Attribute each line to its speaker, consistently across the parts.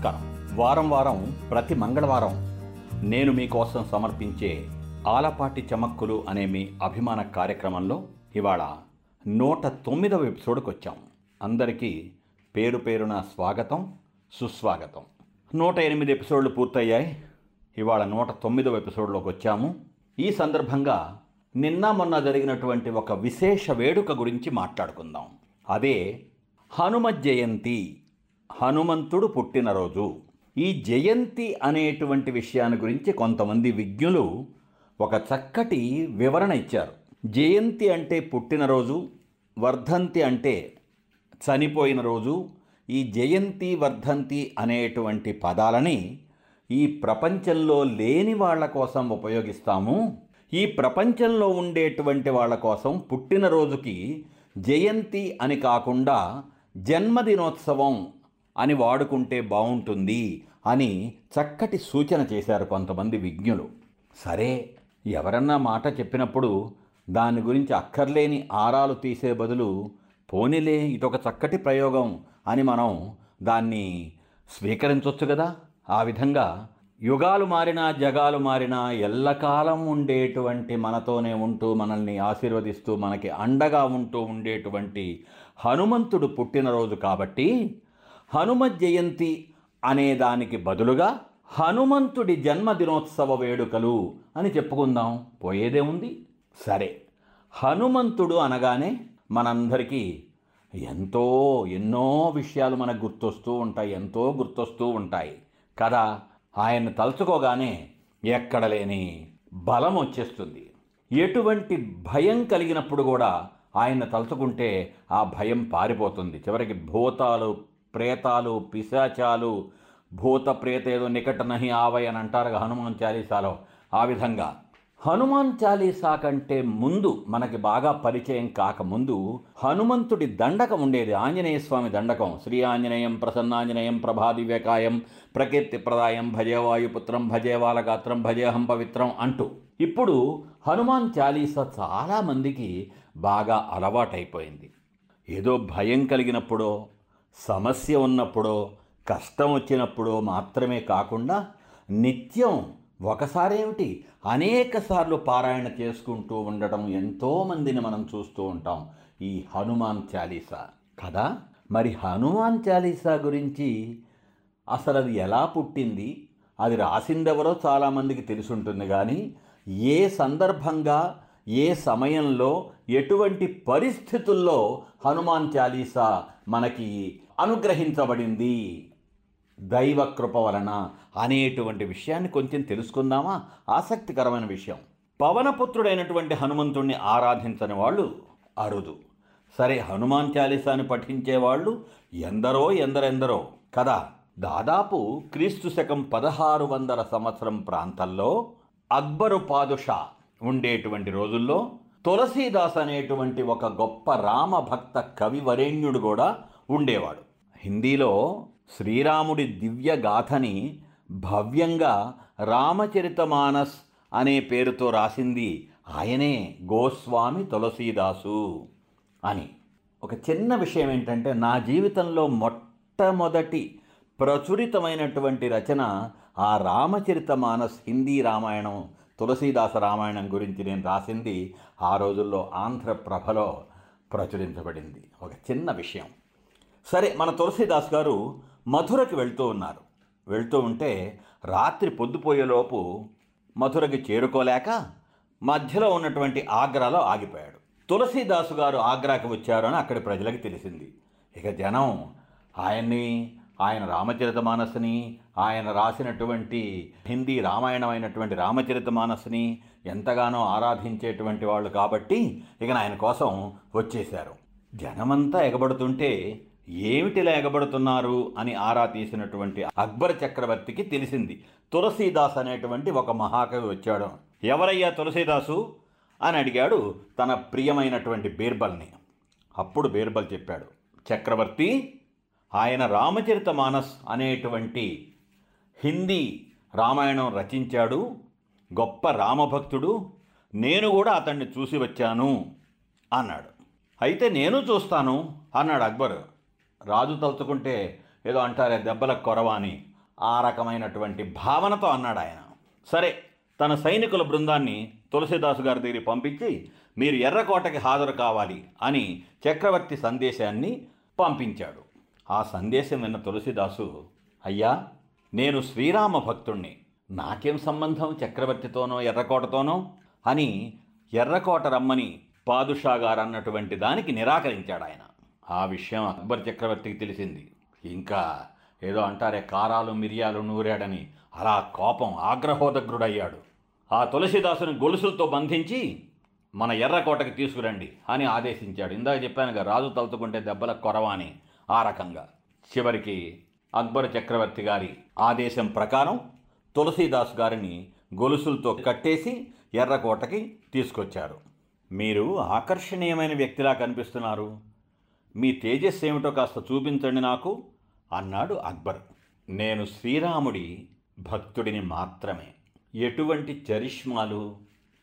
Speaker 1: నమస్కారం. వారం వారం ప్రతి మంగళవారం నేను మీకోసం సమర్పించే ఆలపాటి చమక్కులు అనే మీ అభిమాన కార్యక్రమంలో ఇవాళ నూట తొమ్మిదవ ఎపిసోడ్కి వచ్చాం అందరికీ పేరు పేరున స్వాగతం సుస్వాగతం. నూట ఎనిమిది ఎపిసోడ్లు పూర్తయ్యాయి. ఇవాళ నూట తొమ్మిదవ ఎపిసోడ్లోకి వచ్చాము ఈ సందర్భంగా నిన్న మొన్న జరిగినటువంటి ఒక విశేష వేడుక గురించి మాట్లాడుకుందాం. అదే హనుమ జయంతి. హనుమంతుడు పుట్టినరోజు. ఈ జయంతి అనేటువంటి విషయాన్ని గురించి కొంతమంది విజ్ఞులు ఒక చక్కటి వివరణ ఇచ్చారు. జయంతి అంటే పుట్టినరోజు వర్ధంతి అంటే చనిపోయిన రోజు. ఈ జయంతి వర్ధంతి అనేటువంటి పదాలని ఈ ప్రపంచంలో లేని వాళ్ళ కోసం ఉపయోగిస్తాము. ఈ ప్రపంచంలో ఉండేటువంటి వాళ్ళ కోసం పుట్టినరోజుకి జయంతి అని కాకుండా జన్మదినోత్సవం అని వాడుకుంటే బాగుంటుంది అని చక్కటి సూచన చేశారు కొంతమంది విజ్ఞులు. సరే ఎవరన్నా మాట చెప్పినప్పుడు దాని గురించి అక్కర్లేని ఆరాలు తీసే బదులు పోనీలే ఇదొక చక్కటి ప్రయోగం అని మనం దాన్ని స్వీకరించవచ్చు కదా? ఆ విధంగా యుగాలు మారినా జగాలు మారినా ఎల్లకాలం ఉండేటువంటి మనతోనే ఉంటూ మనల్ని ఆశీర్వదిస్తూ మనకి అండగా ఉంటూ ఉండేటువంటి హనుమంతుడు పుట్టినరోజు కాబట్టి హనుమ జయంతి అనే దానికి బదులుగా హనుమంతుడి జన్మదినోత్సవ వేడుకలు అని చెప్పుకుందాం. పోయేదే ఉంది. సరే. హనుమంతుడు అనగానే మనందరికీ ఎంతో ఎన్నో విషయాలు మనకు గుర్తొస్తూ ఉంటాయి ఎంతో గుర్తొస్తూ ఉంటాయి. కదా? ఆయన తలుచుకోగానే ఎక్కడ లేని బలం వచ్చేస్తుంది. ఎటువంటి భయం కలిగినప్పుడు కూడా ఆయన తలుచుకుంటే ఆ భయం పారిపోతుంది. చివరికి భూతాలు ప్రేతాలు పిశాచాలు భూత ప్రేత ఏదో నికట నహి ఆవయ్ అని అంటారు హనుమాన్ చాలీసాలో. ఆ విధంగా హనుమాన్ చాలీసా కంటే ముందు మనకి బాగా పరిచయం కాకముందు హనుమంతుడి దండకం ఉండేది. ఆంజనేయ స్వామి దండకం. శ్రీ ఆంజనేయం ప్రసన్నాంజనేయం ప్రభాదివ్యకాయం ప్రకీర్తి ప్రదాయం భజే భజేవాలగాత్రం భజేహం పవిత్రం అంటూ. ఇప్పుడు హనుమాన్ చాలీసా చాలామందికి బాగా అలవాటైపోయింది. ఏదో భయం కలిగినప్పుడో సమస్య ఉన్నప్పుడో కష్టం వచ్చినప్పుడో మాత్రమే కాకుండా నిత్యం ఒకసారేమిటి అనేక సార్లు పారాయణ చేసుకుంటూ ఉండటం ఎంతోమందిని మనం చూస్తూ ఉంటాం. ఈ హనుమాన్ చాలీసా. కదా? మరి హనుమాన్ చాలీసా గురించి అసలు అది ఎలా పుట్టింది? అది రాసిందెవరో చాలామందికి తెలుసుంటుంది కానీ ఏ సందర్భంగా ఏ సమయంలో ఎటువంటి పరిస్థితుల్లో హనుమాన్ చాలీసా మనకి అనుగ్రహించబడింది? దైవ కృప వలన అనేటువంటి విషయాన్ని కొంచెం తెలుసుకుందామా? ఆసక్తికరమైన విషయం. పవనపుత్రుడైనటువంటి హనుమంతుణ్ణి ఆరాధించని వాళ్ళు అరుదు. సరే హనుమాన్ చాలీసాను పఠించేవాళ్ళు ఎందరో ఎందరెందరో. కదా దాదాపు క్రీస్తు శకం పదహారు వందల సంవత్సరం ప్రాంతంలో అక్బరు పాదుషా ఉండేటువంటి రోజుల్లో తులసీదాస్ అనేటువంటి ఒక గొప్ప రామభక్త కవి వరేణ్యుడు కూడా ఉండేవాడు. హిందీలో శ్రీరాముడి దివ్య గాథని భవ్యంగా రామచరితమానస్ అనే పేరుతో రాసింది ఆయనే గోస్వామి తులసీదాసు అని. ఒక చిన్న విషయం ఏంటంటే నా జీవితంలో మొట్టమొదటి ప్రచురితమైనటువంటి రచన ఆ రామచరితమానస్ హిందీ రామాయణం తులసీదాస రామాయణం గురించి నేను రాసింది ఆ రోజుల్లో ఆంధ్రప్రభలో ప్రచురించబడింది. ఒక చిన్న విషయం. సరే మన తులసీదాస్ గారు మధురకి వెళ్తూ ఉన్నారు. వెళ్తూ ఉంటే రాత్రి పొద్దుపోయేలోపు మధురకి చేరుకోలేక మధ్యలో ఉన్నటువంటి ఆగ్రాలో ఆగిపోయాడు. తులసీదాసు గారు ఆగ్రాకి వచ్చారని అక్కడి ప్రజలకు తెలిసింది. ఇక జనం ఆయన్ని ఆయన రామచరిత మానస్ని ఆయన రాసినటువంటి హిందీ రామాయణం అయినటువంటి రామచరిత మానస్ని ఎంతగానో ఆరాధించేటువంటి వాళ్ళు కాబట్టి ఇక ఆయన కోసం వచ్చేశారు. జనమంతా ఎగబడుతుంటే ఏమిటిలా ఎగబడుతున్నారు అని ఆరా తీసినటువంటి అక్బర్ చక్రవర్తికి తెలిసింది. తులసీదాస్ అనేటువంటి ఒక మహాకవి వచ్చాడు. ఎవరయ్యా తులసీదాసు? అని అడిగాడు తన ప్రియమైనటువంటి బీర్బల్ని. అప్పుడు బీర్బల్ చెప్పాడు చక్రవర్తి ఆయన రామచరిత మానస్ అనేటువంటి హిందీ రామాయణం రచించాడు. గొప్ప రామభక్తుడు. నేను కూడా అతన్ని చూసి వచ్చాను అన్నాడు. అయితే నేను చూస్తాను అన్నాడు అక్బర్. రాజు తలుచుకుంటే ఏదో అంటారే దెబ్బల కొరవ అని ఆ రకమైనటువంటి భావనతో అన్నాడు ఆయన. సరే తన సైనికుల బృందాన్ని తులసిదాసు గారి దగ్గరికి పంపించి మీరు ఎర్రకోటకి హాజరు కావాలి అని చక్రవర్తి సందేశాన్ని పంపించాడు. ఆ సందేశం విన్న తులసిదాసు అయ్యా నేను శ్రీరామ భక్తుణ్ణి. నాకేం సంబంధం చక్రవర్తితోనో ఎర్రకోటతోనో? అని ఎర్రకోట రమ్మని పాదుషా గారు అన్నటువంటి దానికి నిరాకరించాడు ఆయన. ఆ విషయం అక్బర్ చక్రవర్తికి తెలిసింది. ఇంకా ఏదో అంటారే కారాలు మిరియాలు నూరాడని అలా కోపం ఆగ్రహోదగ్రుడయ్యాడు. ఆ తులసిదాసుని గొలుసులతో బంధించి మన ఎర్రకోటకి తీసుకురండి అని ఆదేశించాడు. ఇందాక చెప్పానుగా రాజు తలుచుకుంటే దెబ్బల కొరవ అని. ఆ రకంగా. చివరికి అక్బర్ చక్రవర్తి గారి ఆదేశం ప్రకారం తులసీదాస్ గారిని గొలుసులతో కట్టేసి ఎర్రకోటకి తీసుకొచ్చారు. మీరు ఆకర్షణీయమైన వ్యక్తిలా కనిపిస్తున్నారు. మీ తేజస్సు ఏమిటో కాస్త చూపించండి నాకు అన్నాడు అక్బర్. నేను శ్రీరాముడి భక్తుడిని మాత్రమే. ఎటువంటి చరిష్మాలు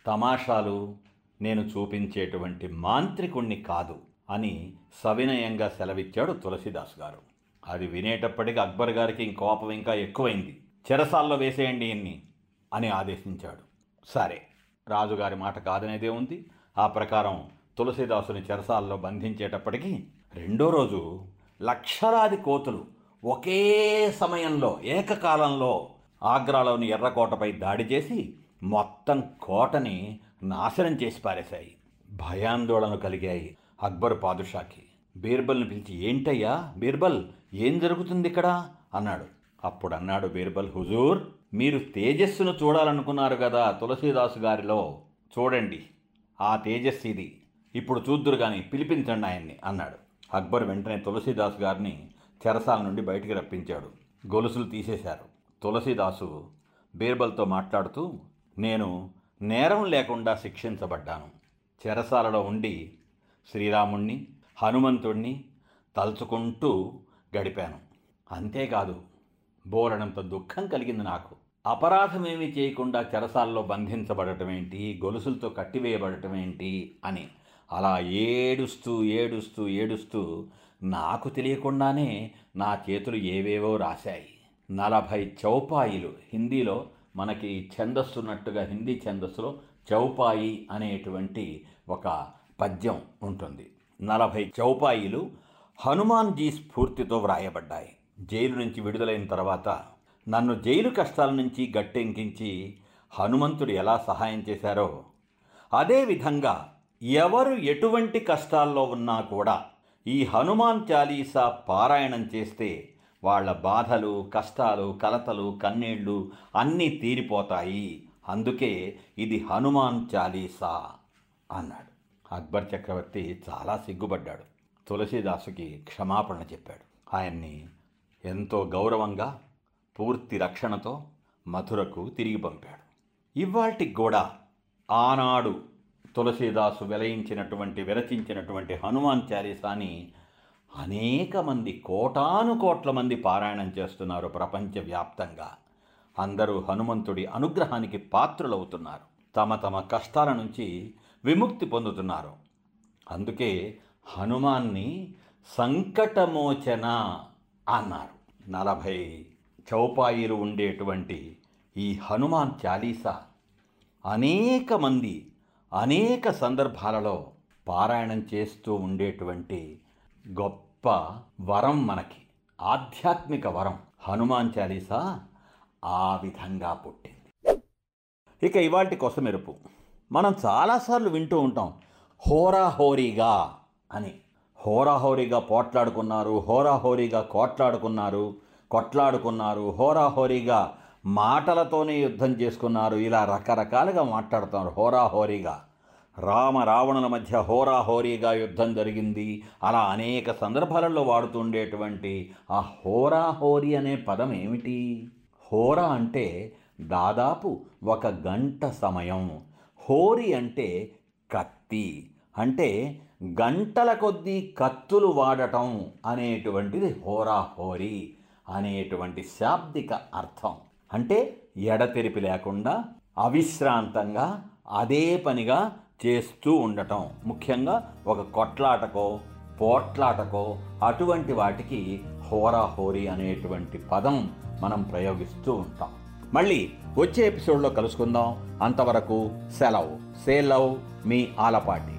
Speaker 1: తమాషాలు నేను చూపించేటువంటి మాంత్రికుణ్ణి కాదు. అని సవినయంగా సెలవిచ్చాడు తులసిదాస్ గారు. అది వినేటప్పటికి అక్బర్ గారికి కోపం ఇంకా ఎక్కువైంది. చెరసాల్లో వేసేయండి ఇన్ని అని ఆదేశించాడు. సరే రాజుగారి మాట కాదనేదే ఉంది. ఆ ప్రకారం తులసిదాసుని చెరసాల్లో బంధించేటప్పటికీ రెండో రోజు లక్షలాది కోతులు ఒకే సమయంలో ఏకకాలంలో ఆగ్రాలోని ఎర్రకోటపై దాడి చేసి మొత్తం కోటని నాశనం చేసి పారేశాయి. భయాందోళన కలిగాయి. అక్బర్ పాదుషాకి. బీర్బల్ని పిలిచి ఏంటయ్యా బీర్బల్ ఏం జరుగుతుంది ఇక్కడ అన్నాడు. అప్పుడు అన్నాడు బీర్బల్ హుజూర్ మీరు తేజస్సును చూడాలనుకున్నారు కదా తులసీదాసు గారిలో. చూడండి ఆ తేజస్సు ఇది. ఇప్పుడు చూద్దురు కానీ పిలిపించండి ఆయన్ని అన్నాడు. అక్బర్ వెంటనే తులసీదాస్ గారిని చెరసాల నుండి బయటికి రప్పించాడు. గొలుసులు తీసేశారు. తులసీదాసు బీర్బల్తో మాట్లాడుతూ నేను నేరం లేకుండా శిక్షించబడ్డాను. చెరసాలలో ఉండి శ్రీరాముణ్ణి హనుమంతుణ్ణి తలుచుకుంటూ గడిపాను. అంతేకాదు బోలనంత దుఃఖం కలిగింది నాకు. అపరాధమేమీ చేయకుండా చెరసాల్లో బంధించబడటం ఏంటి గొలుసులతో కట్టివేయబడటం ఏంటి అని అలా ఏడుస్తూ ఏడుస్తూ ఏడుస్తూ నాకు తెలియకుండానే నా చేతులు ఏవేవో రాశాయి. నలభై చౌపాయిలు. హిందీలో మనకి ఛందస్సున్నట్టుగా హిందీ ఛందస్సులో చౌపాయి అనేటువంటి ఒక పద్యం ఉంటుంది. నలభై చౌపాయిలు హనుమాన్జీ స్ఫూర్తితో వ్రాయబడ్డాయి. జైలు నుంచి విడుదలైన తర్వాత నన్ను జైలు కష్టాల నుంచి గట్టెంకించి హనుమంతుడు ఎలా సహాయం చేశారో అదేవిధంగా ఎవరు ఎటువంటి కష్టాల్లో ఉన్నా కూడా ఈ హనుమాన్ చాలీసా పారాయణం చేస్తే వాళ్ళ బాధలు కష్టాలు కలతలు కన్నీళ్ళు అన్నీ తీరిపోతాయి. అందుకే ఇది హనుమాన్ చాలీసా అన్నాడు. అక్బర్ చక్రవర్తి చాలా సిగ్గుపడ్డాడు. తులసీదాసుకి క్షమాపణ చెప్పాడు. ఆయన్ని ఎంతో గౌరవంగా పూర్తి రక్షణతో మధురకు తిరిగి పంపాడు. ఇవాటికి కూడా ఆనాడు తులసీదాసు వెలయించినటువంటి విరచించినటువంటి హనుమాన్ చాలీసాని అనేక మంది కోటాను కోట్ల మంది పారాయణం చేస్తున్నారు ప్రపంచవ్యాప్తంగా. అందరూ హనుమంతుడి అనుగ్రహానికి పాత్రులవుతున్నారు. తమ తమ కష్టాల నుంచి విముక్తి పొందుతున్నారు. అందుకే హనుమాన్ని సంకటమోచన అన్నారు. నలభై చౌపాయిలు ఉండేటువంటి ఈ హనుమాన్ చాలీసా అనేక మంది అనేక సందర్భాలలో పారాయణం చేస్తూ ఉండేటువంటి గొప్ప వరం మనకి ఆధ్యాత్మిక వరం హనుమాన్ చాలీసా ఆ విధంగా పుట్టింది. ఇక ఇవాటి కొసమెరుపు. మనం చాలాసార్లు వింటూ ఉంటాం హోరాహోరీగా అని. హోరాహోరీగా పోట్లాడుకున్నారు హోరాహోరీగా కోట్లాడుకున్నారు కొట్లాడుకున్నారు హోరాహోరీగా మాటలతోనే యుద్ధం చేసుకున్నారు ఇలా రకరకాలుగా మాట్లాడుతున్నారు హోరాహోరీగా రామ రావణుల మధ్య హోరాహోరీగా యుద్ధం జరిగింది. అలా అనేక సందర్భాలలో వాడుతుండేటువంటి ఆ హోరాహోరీ అనే పదం ఏమిటి? హోరా అంటే దాదాపు ఒక గంట సమయం. హోరీ అంటే కత్తి. అంటే గంటల కొద్దీ కత్తులు వాడటం అనేటువంటిది హోరాహోరీ అనేటువంటి శాబ్దిక అర్థం. అంటే ఎడతెరిపి లేకుండా అవిశ్రాంతంగా అదే పనిగా చేస్తూ ఉండటం. ముఖ్యంగా ఒక కొట్లాటకో పోట్లాటకో అటువంటి వాటికి హోరాహోరీ అనేటువంటి పదం మనం ప్రయోగిస్తూ ఉంటాం. మళ్ళీ వచ్చే ఎపిసోడ్లో కలుసుకుందాం. అంతవరకు సెలవు. సే లవ్ మీ ఆలపాటి.